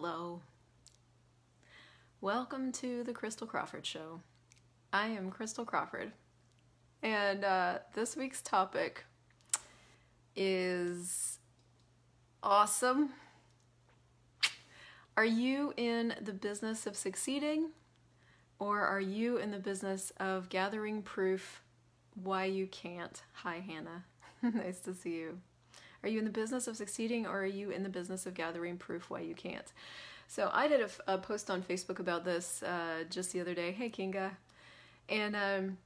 Hello. Welcome to the Christel Crawford Show. I am Christel Crawford, and uh, this week's topic is awesome. Are you in the business of succeeding, or are you in the business of gathering proof why you can't? Hi, Hannah. nice to see you. Are you in the business of succeeding or are you in the business of gathering proof why you can't? So I did a, post on Facebook about this uh, just the other day. Hey, Kinga. And um,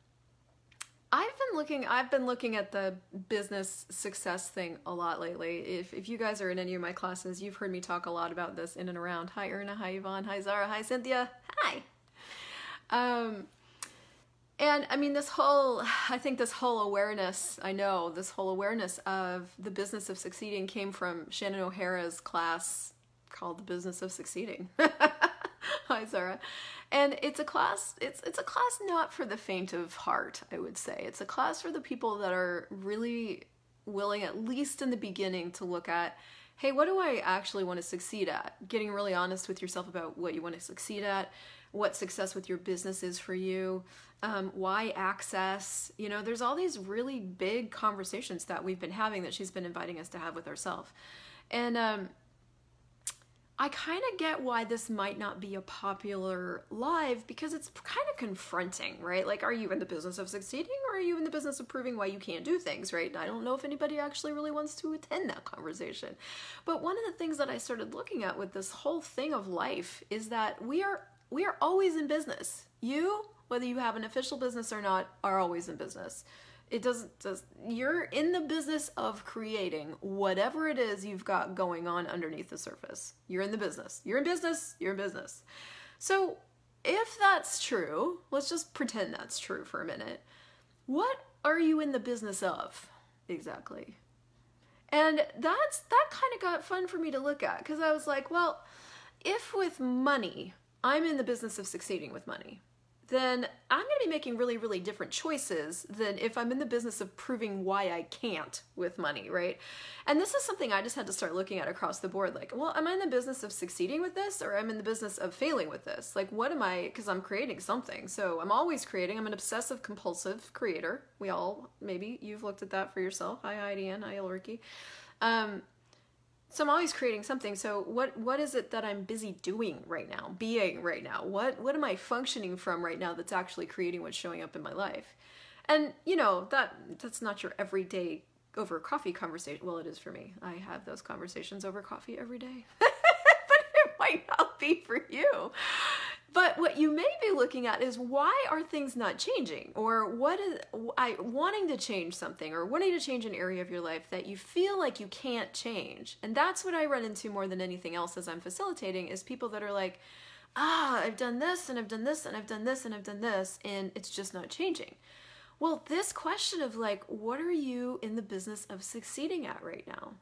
I've been looking. I've been looking at the business success thing a lot lately. If if you guys are in any of my classes, you've heard me talk a lot about this in and around. Hi, Erna. Hi, Yvonne. Hi, Zara. Hi, Cynthia. Hi. Um, and I mean, this whole, I think this whole awareness, I know, this whole awareness of the business of succeeding came from Shannon O'Hara's class called The Business of Succeeding. Hi, Sarah. And it's a class, it's, it's a class not for the faint of heart, I would say. It's a class for the people that are really willing, at least in the beginning, to look at hey, what do I actually want to succeed at? Getting really honest with yourself about what you want to succeed at, what success with your business is for you, um, why access. You know, there's all these really big conversations that we've been having that she's been inviting us to have with ourselves. And um, I kind of get why this might not be a popular live because it's kind of confronting, right? Like, are you in the business of succeeding or are you in the business of proving why you can't do things, right? I don't know if anybody actually really wants to attend that conversation. But one of the things that I started looking at with this whole thing of life is that we are we are always in business. You, whether you have an official business or not, are always in business. It doesn't just you're in the business of creating whatever it is you've got going on underneath the surface. You're in the business. You're in business, you're in business. So, if that's true, let's just pretend that's true for a minute. What are you in the business of exactly? And that's that kind of got fun for me to look at because I was like, well, if with money I'm in the business of succeeding with money, then I'm going to be making really, really different choices than if I'm in the business of proving why I can't with money, right? And this is something I just had to start looking at across the board. Like, well, am I in the business of succeeding with this or am I in the business of failing with this? Like, what am I, because I'm creating something. So I'm always creating. I'm an obsessive compulsive creator. We all, maybe you've looked at that for yourself. Hi, IDN. Hi, Ulrike. Um, so I'm always creating something. So what what is it that I'm busy doing right now, being right now? What what am I functioning from right now that's actually creating what's showing up in my life? And you know that that's not your everyday over coffee conversation. Well, it is for me. I have those conversations over coffee every day, but it might not be for you. But what you may be looking at is why are things not changing? Or what is I wanting to change something or wanting to change an area of your life that you feel like you can't change. And that's what I run into more than anything else as I'm facilitating is people that are like, "Ah, I've done this and I've done this and I've done this and I've done this and it's just not changing." Well, this question of like, what are you in the business of succeeding at right now?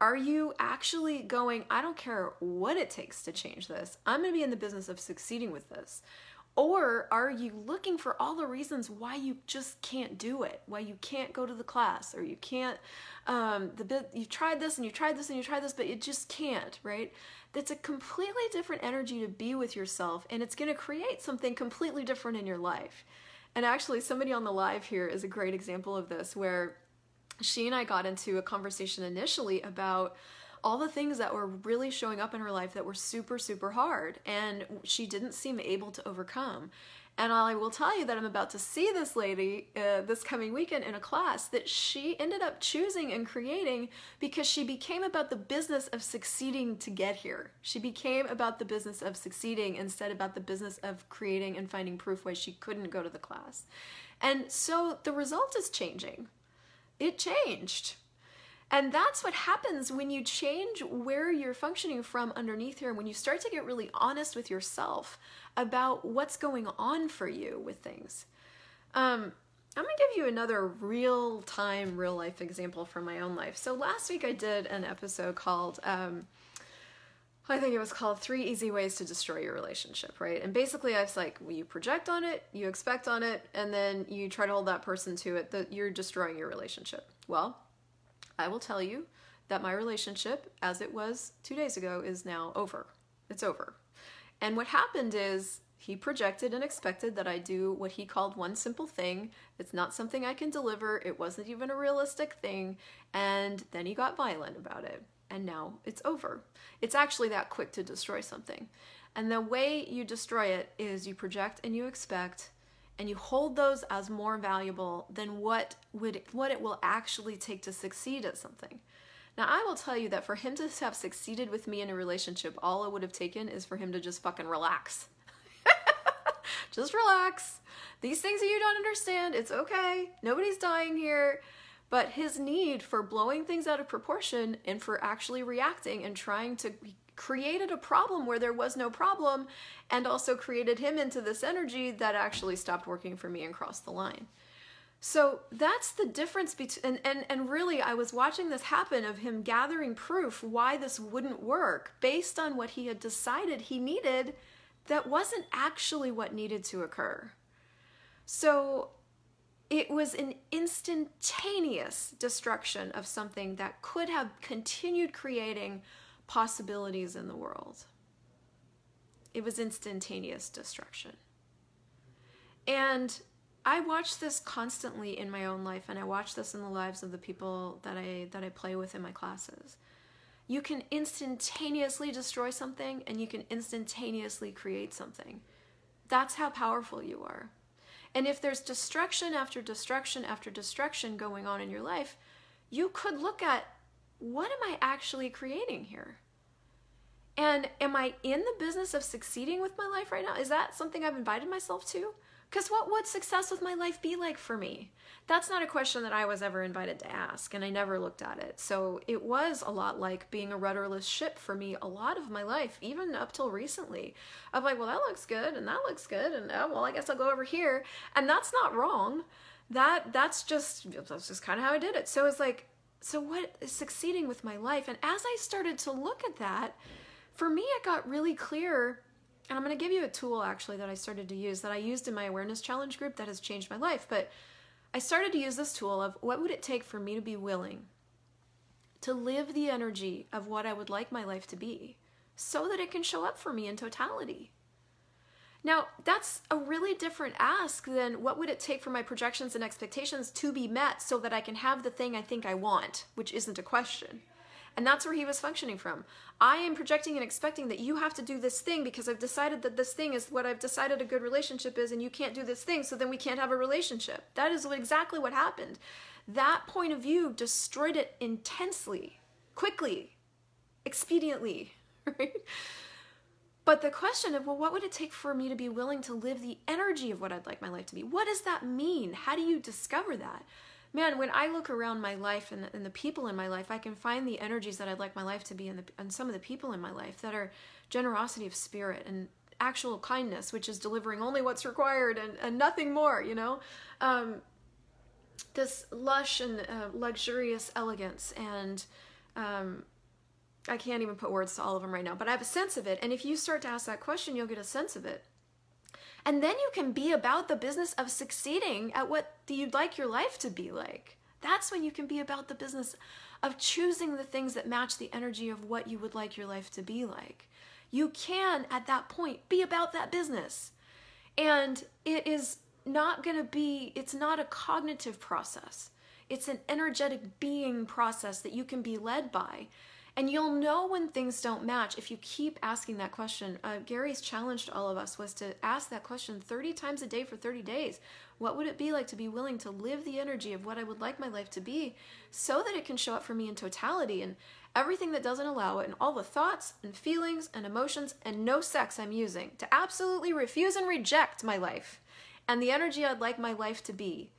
Are you actually going, I don't care what it takes to change this, I'm gonna be in the business of succeeding with this? Or are you looking for all the reasons why you just can't do it, why you can't go to the class, or you can't, um, the bit you tried this and you tried this and you tried this, but you just can't, right? That's a completely different energy to be with yourself, and it's going to create something completely different in your life. And actually, somebody on the live here is a great example of this, where she and I got into a conversation initially about all the things that were really showing up in her life that were super, super hard and she didn't seem able to overcome. And I will tell you that I'm about to see this lady uh, this coming weekend in a class that she ended up choosing and creating because she became about the business of succeeding to get here. She became about the business of succeeding instead about the business of creating and finding proof why she couldn't go to the class. And so the result is changing it changed. And that's what happens when you change where you're functioning from underneath here, and when you start to get really honest with yourself about what's going on for you with things. Um, I'm gonna give you another real time, real life example from my own life. So last week I did an episode called, um, I think it was called Three Easy Ways to Destroy Your Relationship, right? And basically I was like, well, you project on it, you expect on it, and then you try to hold that person to it that you're destroying your relationship. Well, I will tell you that my relationship, as it was two days ago, is now over. It's over. And what happened is he projected and expected that I do what he called one simple thing. It's not something I can deliver, it wasn't even a realistic thing. And then he got violent about it. And now it's over. It's actually that quick to destroy something. And the way you destroy it is you project and you expect and you hold those as more valuable than what would what it will actually take to succeed at something. Now, I will tell you that for him to have succeeded with me in a relationship, all it would have taken is for him to just fucking relax. just relax. These things that you don't understand, it's okay. Nobody's dying here. But his need for blowing things out of proportion and for actually reacting and trying to created a problem where there was no problem and also created him into this energy that actually stopped working for me and crossed the line. So that's the difference between and, and and really I was watching this happen of him gathering proof why this wouldn't work based on what he had decided he needed that wasn't actually what needed to occur. So it was an instantaneous destruction of something that could have continued creating possibilities in the world. It was instantaneous destruction. And I watch this constantly in my own life and I watch this in the lives of the people that I that I play with in my classes. You can instantaneously destroy something and you can instantaneously create something. That's how powerful you are. And if there's destruction after destruction after destruction going on in your life, you could look at what am I actually creating here? And am I in the business of succeeding with my life right now? Is that something I've invited myself to? Because what would success with my life be like for me? That's not a question that I was ever invited to ask, and I never looked at it. So it was a lot like being a rudderless ship for me a lot of my life, even up till recently. Of like, well, that looks good, and that looks good, and oh, well, I guess I'll go over here. And that's not wrong. That that's just that's just kind of how I did it. So it's like, so what is succeeding with my life? And as I started to look at that, for me, it got really clear. And I'm going to give you a tool actually that I started to use that I used in my awareness challenge group that has changed my life. But I started to use this tool of what would it take for me to be willing to live the energy of what I would like my life to be so that it can show up for me in totality. Now, that's a really different ask than what would it take for my projections and expectations to be met so that I can have the thing I think I want, which isn't a question. And that's where he was functioning from. I am projecting and expecting that you have to do this thing because I've decided that this thing is what I've decided a good relationship is, and you can't do this thing, so then we can't have a relationship. That is exactly what happened. That point of view destroyed it intensely, quickly, expediently, right? But the question of, well, what would it take for me to be willing to live the energy of what I'd like my life to be? What does that mean? How do you discover that? Man, when I look around my life and, and the people in my life, I can find the energies that I'd like my life to be, and, the, and some of the people in my life that are generosity of spirit and actual kindness, which is delivering only what's required and, and nothing more, you know? Um, this lush and uh, luxurious elegance and um, I can't even put words to all of them right now, but I have a sense of it. And if you start to ask that question, you'll get a sense of it. And then you can be about the business of succeeding at what you'd like your life to be like. That's when you can be about the business of choosing the things that match the energy of what you would like your life to be like. You can, at that point, be about that business. And it is not going to be, it's not a cognitive process. It's an energetic being process that you can be led by. And you'll know when things don't match if you keep asking that question. Uh, Gary's challenge to all of us was to ask that question 30 times a day for 30 days. What would it be like to be willing to live the energy of what I would like my life to be so that it can show up for me in totality and everything that doesn't allow it and all the thoughts and feelings and emotions and no sex I'm using to absolutely refuse and reject my life and the energy I'd like my life to be.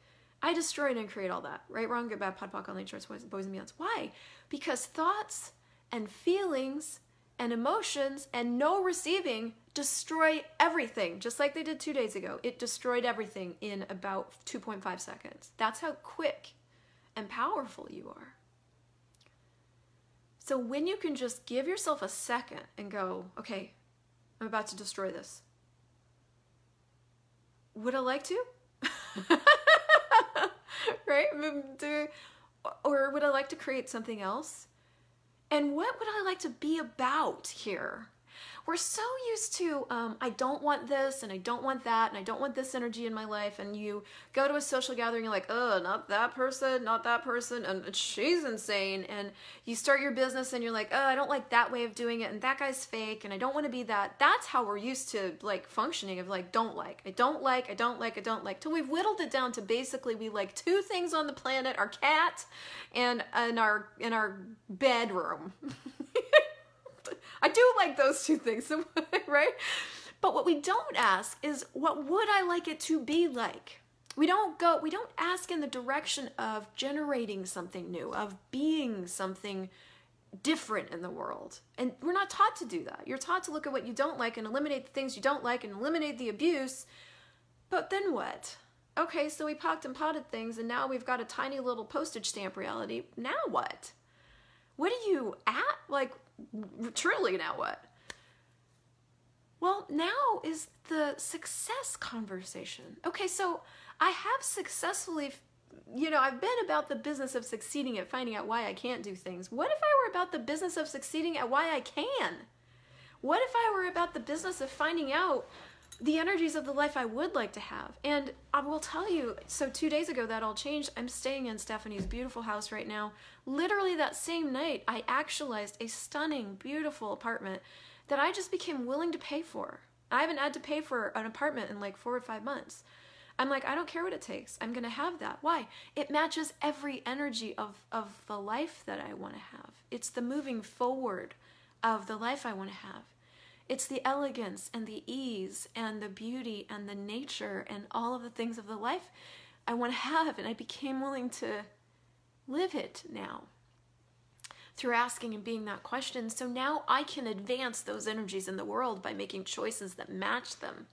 I destroy and create all that. Right, wrong, good, bad, POD POC, online shorts, boys and beyonds. Why? Because thoughts and feelings and emotions and no receiving destroy everything, just like they did two days ago. It destroyed everything in about 2.5 seconds. That's how quick and powerful you are. So when you can just give yourself a second and go, okay, I'm about to destroy this. Would I like to? right? Or would I like to create something else? And what would I like to be about here? We're so used to um, i don't want this and i don't want that and i don't want this energy in my life and you go to a social gathering you're like oh not that person not that person and she's insane and you start your business and you're like oh i don't like that way of doing it and that guy's fake and i don't want to be that. That's how we're used to like functioning of like don't like. I don't like i don't like i don't like till we've whittled it down to basically we like two things on the planet our cat and in our in our bedroom I do like those two things, right? But what we don't ask is what would I like it to be like? We don't go we don't ask in the direction of generating something new, of being something different in the world. And we're not taught to do that. You're taught to look at what you don't like and eliminate the things you don't like and eliminate the abuse. But then what? Okay, so we pocked and potted things and now we've got a tiny little postage stamp reality. Now what? What are you at? Like truly now what? Well, now is the success conversation. Okay, so I have successfully, you know, I've been about the business of succeeding at finding out why I can't do things. What if I were about the business of succeeding at why I can? What if I were about the business of finding out the energies of the life I would like to have. And I will tell you, so two days ago that all changed. I'm staying in Stephanie's beautiful house right now. Literally that same night, I actualized a stunning, beautiful apartment that I just became willing to pay for. I haven't had to pay for an apartment in like four or five months. I'm like, I don't care what it takes. I'm gonna have that. Why? It matches every energy of, of the life that I wanna have. It's the moving forward of the life I wanna have. It's the elegance and the ease and the beauty and the nature and all of the things of the life I want to have. And I became willing to live it now through asking and being that question. So now I can advance those energies in the world by making choices that match them.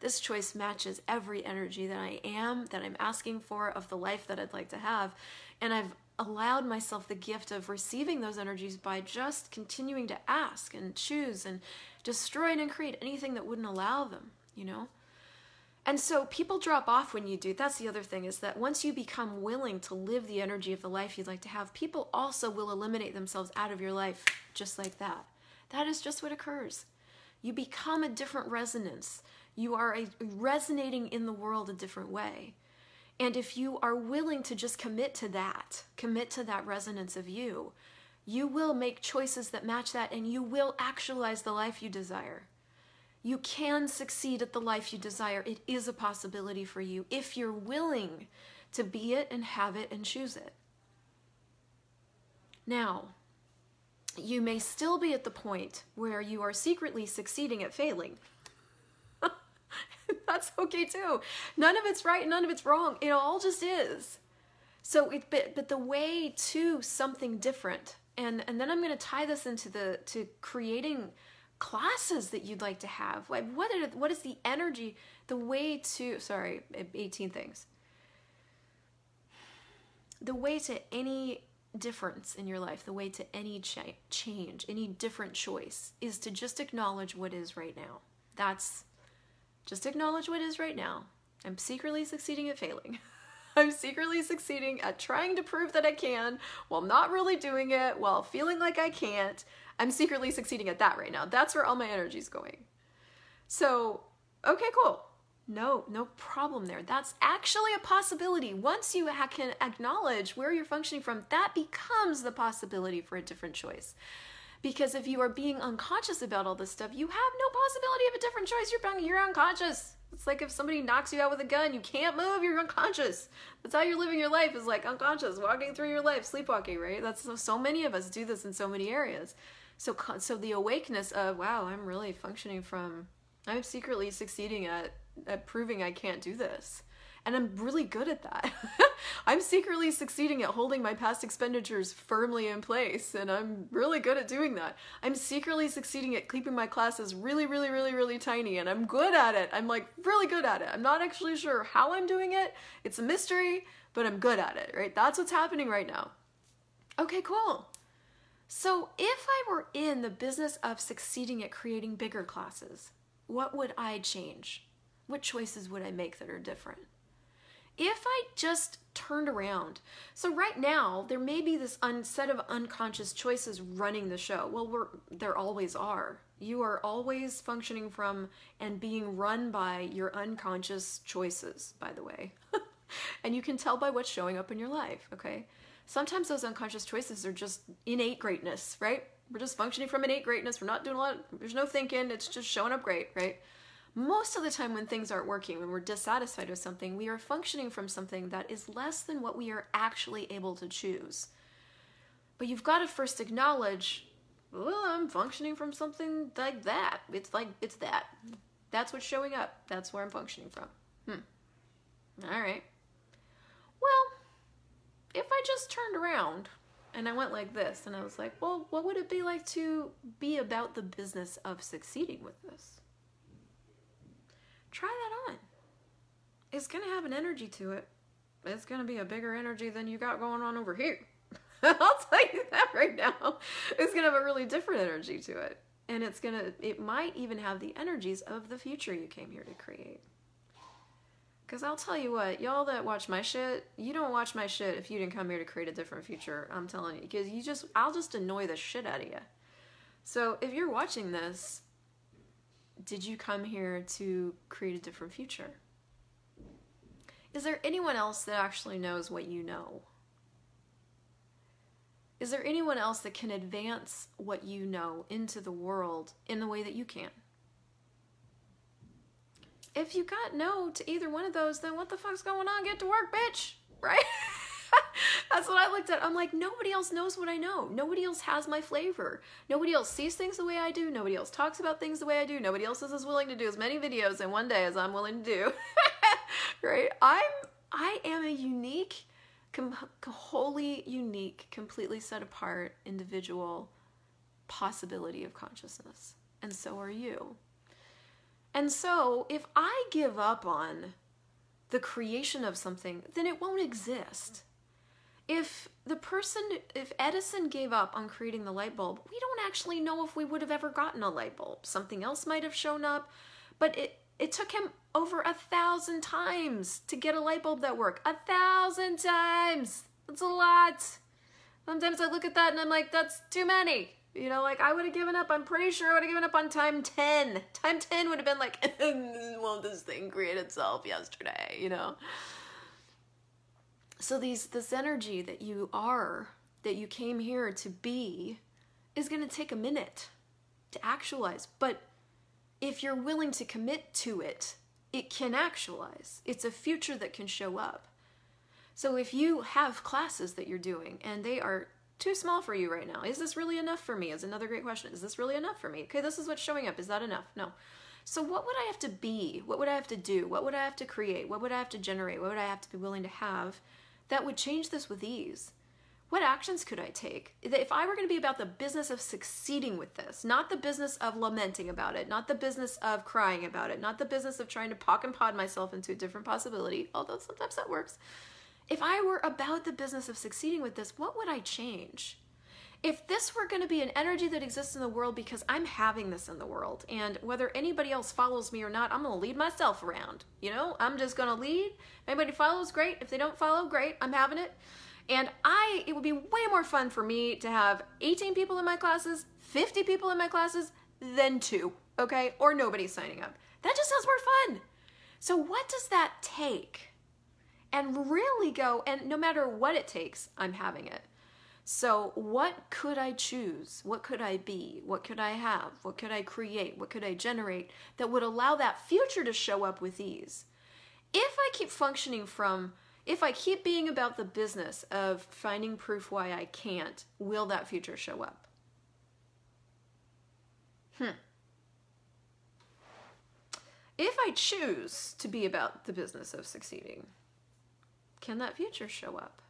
This choice matches every energy that I am, that I'm asking for, of the life that I'd like to have. And I've allowed myself the gift of receiving those energies by just continuing to ask and choose and destroy and create anything that wouldn't allow them, you know? And so people drop off when you do. That's the other thing is that once you become willing to live the energy of the life you'd like to have, people also will eliminate themselves out of your life just like that. That is just what occurs. You become a different resonance. You are a, resonating in the world a different way. And if you are willing to just commit to that, commit to that resonance of you, you will make choices that match that and you will actualize the life you desire. You can succeed at the life you desire. It is a possibility for you if you're willing to be it and have it and choose it. Now, you may still be at the point where you are secretly succeeding at failing. That's okay too. None of it's right, none of it's wrong. It all just is. So it but, but the way to something different and and then i'm going to tie this into the to creating classes that you'd like to have. What are, what is the energy the way to sorry 18 things. The way to any difference in your life the way to any cha- change any different choice is to just acknowledge what is right now. That's just acknowledge what is right now. I'm secretly succeeding at failing I'm secretly succeeding at trying to prove that I can while not really doing it, while feeling like I can't. I'm secretly succeeding at that right now. That's where all my energy is going. So, okay, cool. No, no problem there. That's actually a possibility. Once you can acknowledge where you're functioning from, that becomes the possibility for a different choice. Because if you are being unconscious about all this stuff, you have no possibility of a different choice. You're, you're unconscious. It's like if somebody knocks you out with a gun, you can't move, you're unconscious. That's how you're living your life is like unconscious, walking through your life, sleepwalking, right? That's so many of us do this in so many areas. So so the awakeness of wow, I'm really functioning from I'm secretly succeeding at at proving I can't do this. And I'm really good at that. I'm secretly succeeding at holding my past expenditures firmly in place, and I'm really good at doing that. I'm secretly succeeding at keeping my classes really, really, really, really tiny, and I'm good at it. I'm like really good at it. I'm not actually sure how I'm doing it, it's a mystery, but I'm good at it, right? That's what's happening right now. Okay, cool. So, if I were in the business of succeeding at creating bigger classes, what would I change? What choices would I make that are different? If I just turned around. So right now, there may be this un- set of unconscious choices running the show. Well, we're there always are. You are always functioning from and being run by your unconscious choices, by the way. and you can tell by what's showing up in your life, okay? Sometimes those unconscious choices are just innate greatness, right? We're just functioning from innate greatness. We're not doing a lot, there's no thinking, it's just showing up great, right? Most of the time, when things aren't working, when we're dissatisfied with something, we are functioning from something that is less than what we are actually able to choose. But you've got to first acknowledge, well, I'm functioning from something like that. It's like, it's that. That's what's showing up. That's where I'm functioning from. Hmm. All right. Well, if I just turned around and I went like this and I was like, well, what would it be like to be about the business of succeeding with this? Try that on. It's going to have an energy to it. It's going to be a bigger energy than you got going on over here. I'll tell you that right now. It's going to have a really different energy to it. And it's going to, it might even have the energies of the future you came here to create. Because I'll tell you what, y'all that watch my shit, you don't watch my shit if you didn't come here to create a different future. I'm telling you. Because you just, I'll just annoy the shit out of you. So if you're watching this did you come here to create a different future? Is there anyone else that actually knows what you know? Is there anyone else that can advance what you know into the world in the way that you can? If you got no to either one of those, then what the fuck's going on? Get to work, bitch! Right? That's what I looked at. I'm like, nobody else knows what I know. Nobody else has my flavor. Nobody else sees things the way I do. Nobody else talks about things the way I do. Nobody else is as willing to do as many videos in one day as I'm willing to do. right? I'm I am a unique, com- wholly unique, completely set apart individual possibility of consciousness. And so are you. And so, if I give up on the creation of something, then it won't exist if the person if edison gave up on creating the light bulb we don't actually know if we would have ever gotten a light bulb. Something else might have shown up but it it took him over a thousand times to get a light bulb that worked. A thousand times! That's a lot! Sometimes i look at that and i'm like that's too many! You know like i would have given up i'm pretty sure i would have given up on time 10 time 10 would have been like won't this thing create itself yesterday? You know so these this energy that you are, that you came here to be, is going to take a minute to actualize. But if you're willing to commit to it, it can actualize. It's a future that can show up. So if you have classes that you're doing and they are too small for you right now, is this really enough for me? Is another great question. Is this really enough for me? Okay, this is what's showing up. Is that enough? No. So what would I have to be? What would I have to do? What would I have to create? What would I have to generate? What would I have to be willing to have that would change this with ease. What actions could I take? If I were going to be about the business of succeeding with this, not the business of lamenting about it, not the business of crying about it, not the business of trying to pock and pod myself into a different possibility, although sometimes that works. If I were about the business of succeeding with this, what would I change? If this were going to be an energy that exists in the world because I'm having this in the world, and whether anybody else follows me or not, I'm going to lead myself around. You know, I'm just going to lead. If anybody follows, great. If they don't follow, great. I'm having it. And I, it would be way more fun for me to have 18 people in my classes, 50 people in my classes, than two, okay? Or nobody signing up. That just sounds more fun. So, what does that take? And really go, and no matter what it takes, I'm having it. So, what could I choose? What could I be? What could I have? What could I create? What could I generate that would allow that future to show up with ease? If I keep functioning from, if I keep being about the business of finding proof why I can't, will that future show up? Hmm. If I choose to be about the business of succeeding, can that future show up?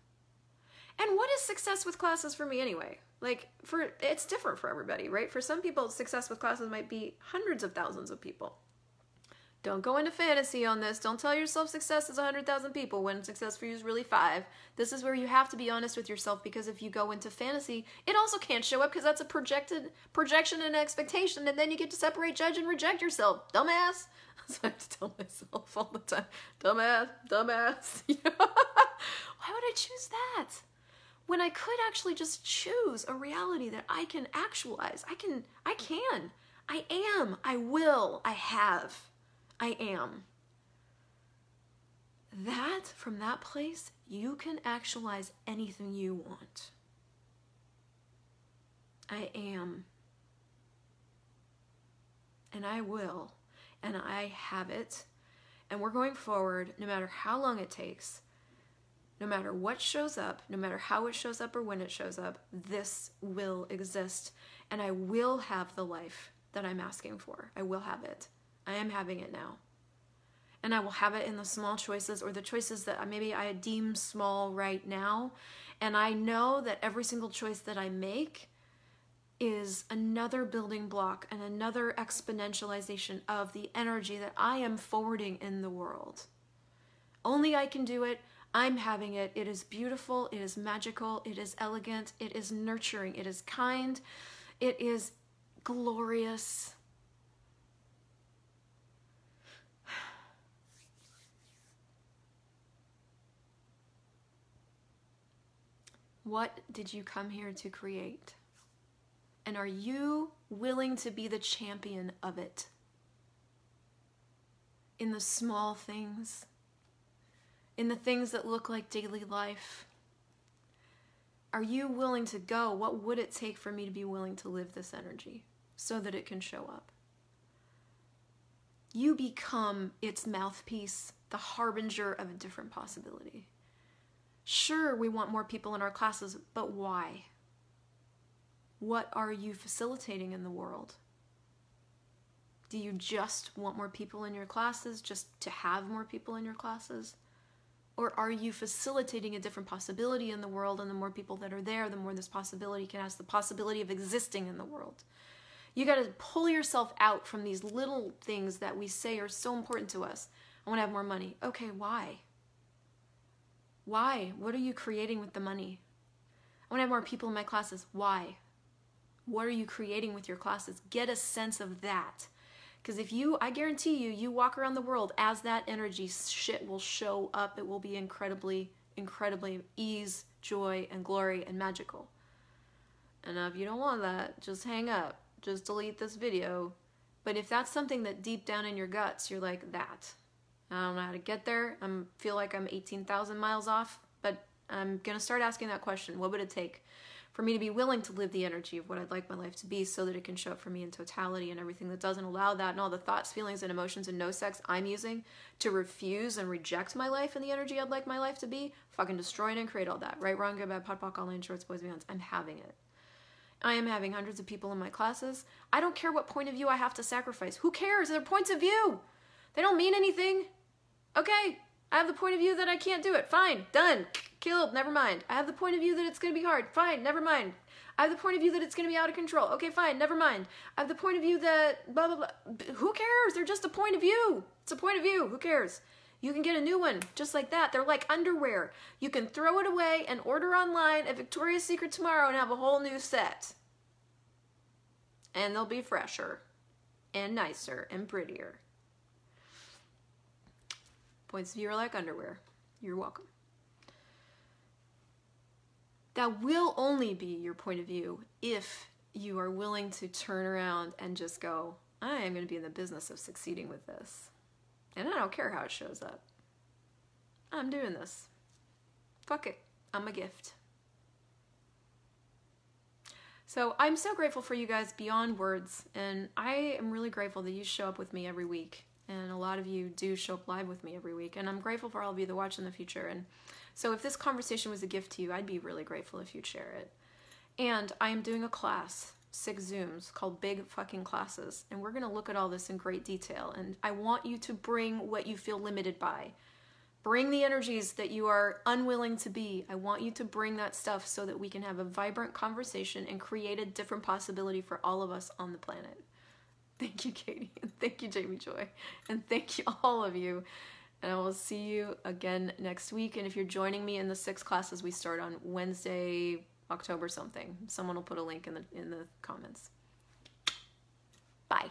And what is success with classes for me anyway? Like for it's different for everybody, right? For some people success with classes might be hundreds of thousands of people. Don't go into fantasy on this. Don't tell yourself success is 100,000 people when success for you is really five. This is where you have to be honest with yourself because if you go into fantasy, it also can't show up because that's a projected projection and expectation, and then you get to separate, judge, and reject yourself. Dumbass. That's I have to tell myself all the time. Dumbass, dumbass. Why would I choose that? When I could actually just choose a reality that I can actualize. I can, I can. I am. I will. I have. I am. That, from that place, you can actualize anything you want. I am. And I will. And I have it. And we're going forward no matter how long it takes, no matter what shows up, no matter how it shows up or when it shows up, this will exist. And I will have the life that I'm asking for. I will have it. I am having it now. And I will have it in the small choices or the choices that maybe I deem small right now. And I know that every single choice that I make is another building block and another exponentialization of the energy that I am forwarding in the world. Only I can do it. I'm having it. It is beautiful. It is magical. It is elegant. It is nurturing. It is kind. It is glorious. What did you come here to create? And are you willing to be the champion of it? In the small things, in the things that look like daily life. Are you willing to go? What would it take for me to be willing to live this energy so that it can show up? You become its mouthpiece, the harbinger of a different possibility. Sure, we want more people in our classes, but why? What are you facilitating in the world? Do you just want more people in your classes just to have more people in your classes? Or are you facilitating a different possibility in the world, and the more people that are there, the more this possibility can have the possibility of existing in the world? You got to pull yourself out from these little things that we say are so important to us. I want to have more money. Okay, why? Why? What are you creating with the money? I want to have more people in my classes. Why? What are you creating with your classes? Get a sense of that. Because if you, I guarantee you, you walk around the world as that energy, shit will show up. It will be incredibly, incredibly ease, joy, and glory and magical. And if you don't want that, just hang up. Just delete this video. But if that's something that deep down in your guts, you're like, that, I don't know how to get there. I feel like I'm 18,000 miles off, but I'm going to start asking that question. What would it take for me to be willing to live the energy of what I'd like my life to be so that it can show up for me in totality and everything that doesn't allow that and all the thoughts, feelings, and emotions and no sex I'm using to refuse and reject my life and the energy I'd like my life to be, fucking destroy it and create all that. Right, wrong, good, bad, POD, POC, all nine shorts, boys, beyonds. I'm having it. I am having hundreds of people in my classes. I don't care what point of view I have to sacrifice. Who cares? They're points of view. They don't mean anything. Okay, I have the point of view that I can't do it. Fine, done, killed, never mind. I have the point of view that it's gonna be hard. Fine, never mind. I have the point of view that it's gonna be out of control. Okay, fine, never mind. I have the point of view that blah blah blah. Who cares? They're just a point of view. It's a point of view. Who cares? You can get a new one just like that. They're like underwear. You can throw it away and order online at Victoria's Secret tomorrow and have a whole new set. And they'll be fresher and nicer and prettier. Points of view are like underwear. You're welcome. That will only be your point of view if you are willing to turn around and just go, I am going to be in the business of succeeding with this. And I don't care how it shows up. I'm doing this. Fuck it. I'm a gift. So I'm so grateful for you guys beyond words, and I am really grateful that you show up with me every week and a lot of you do show up live with me every week and i'm grateful for all of you that watch in the future and so if this conversation was a gift to you i'd be really grateful if you'd share it and i am doing a class six zooms called big fucking classes and we're going to look at all this in great detail and i want you to bring what you feel limited by bring the energies that you are unwilling to be i want you to bring that stuff so that we can have a vibrant conversation and create a different possibility for all of us on the planet Thank you, Katie. And thank you, Jamie Joy. And thank you, all of you. And I will see you again next week. And if you're joining me in the six classes we start on Wednesday, October something, someone will put a link in the in the comments. Bye.